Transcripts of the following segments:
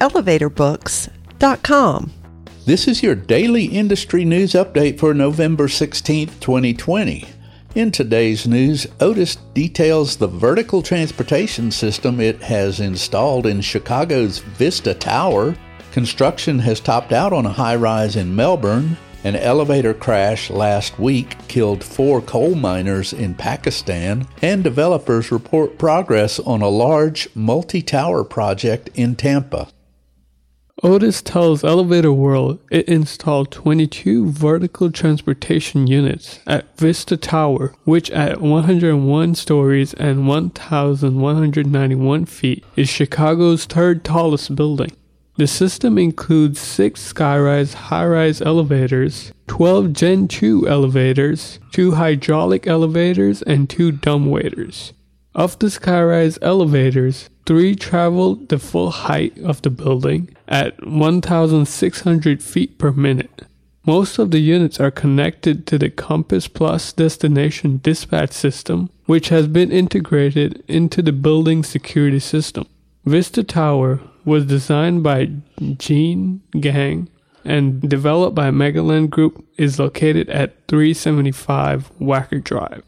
elevatorbooks.com. This is your daily industry news update for November 16th, 2020. In today's news, Otis details the vertical transportation system it has installed in Chicago's Vista Tower. Construction has topped out on a high rise in Melbourne. An elevator crash last week killed four coal miners in Pakistan, and developers report progress on a large multi tower project in Tampa. Otis tells Elevator World it installed 22 vertical transportation units at Vista Tower, which at 101 stories and 1,191 feet is Chicago's third tallest building. The system includes six skyrise high rise elevators, 12 Gen 2 elevators, two hydraulic elevators, and two dumbwaiters. Of the skyrise elevators, three travel the full height of the building at 1,600 feet per minute. Most of the units are connected to the Compass Plus destination dispatch system, which has been integrated into the building security system. Vista Tower was designed by Jeanne Gang and developed by Magellan Group is located at 375 Wacker Drive.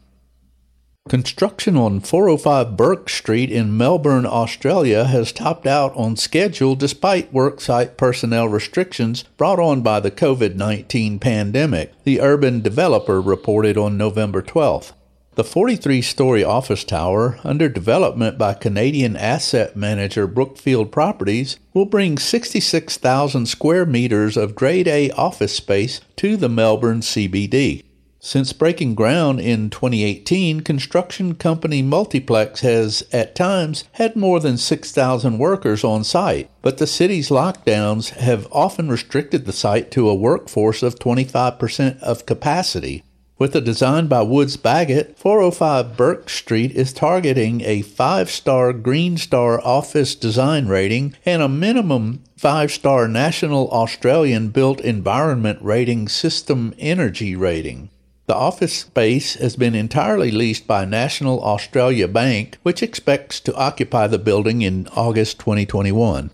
Construction on 405 Burke Street in Melbourne, Australia has topped out on schedule despite worksite personnel restrictions brought on by the COVID 19 pandemic, the urban developer reported on November 12th. The 43 story office tower, under development by Canadian asset manager Brookfield Properties, will bring 66,000 square meters of Grade A office space to the Melbourne CBD. Since breaking ground in 2018, construction company Multiplex has, at times, had more than 6,000 workers on site, but the city's lockdowns have often restricted the site to a workforce of 25% of capacity. With a design by Woods Bagot, 405 Burke Street is targeting a five star Green Star office design rating and a minimum five star National Australian Built Environment Rating System Energy rating. The office space has been entirely leased by National Australia Bank, which expects to occupy the building in August 2021.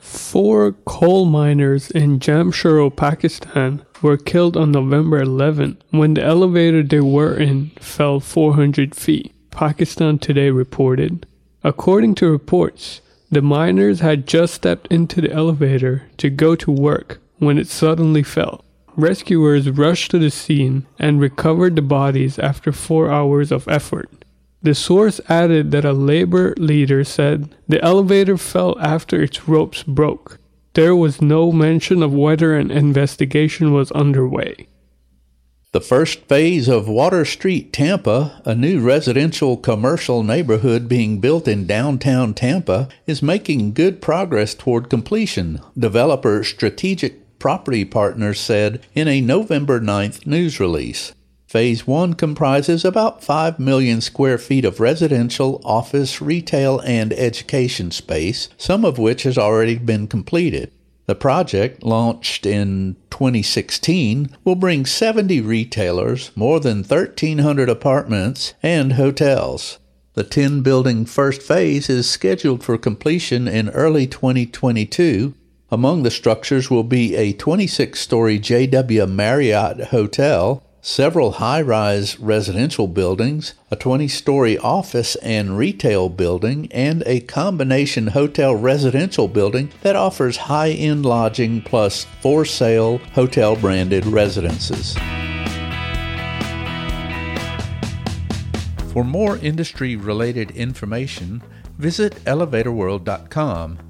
Four coal miners in Jamshoro, Pakistan were killed on November 11 when the elevator they were in fell 400 feet, Pakistan Today reported. According to reports, the miners had just stepped into the elevator to go to work when it suddenly fell. Rescuers rushed to the scene and recovered the bodies after four hours of effort. The source added that a labor leader said the elevator fell after its ropes broke. There was no mention of whether an investigation was underway. The first phase of Water Street Tampa, a new residential commercial neighborhood being built in downtown Tampa, is making good progress toward completion, developer Strategic Property Partners said in a November 9th news release. Phase 1 comprises about 5 million square feet of residential, office, retail, and education space, some of which has already been completed. The project, launched in 2016, will bring 70 retailers, more than 1,300 apartments, and hotels. The 10 building first phase is scheduled for completion in early 2022 among the structures will be a 26 story JW Marriott hotel, several high rise residential buildings, a 20 story office and retail building, and a combination hotel residential building that offers high end lodging plus for sale hotel branded residences. For more industry related information, visit elevatorworld.com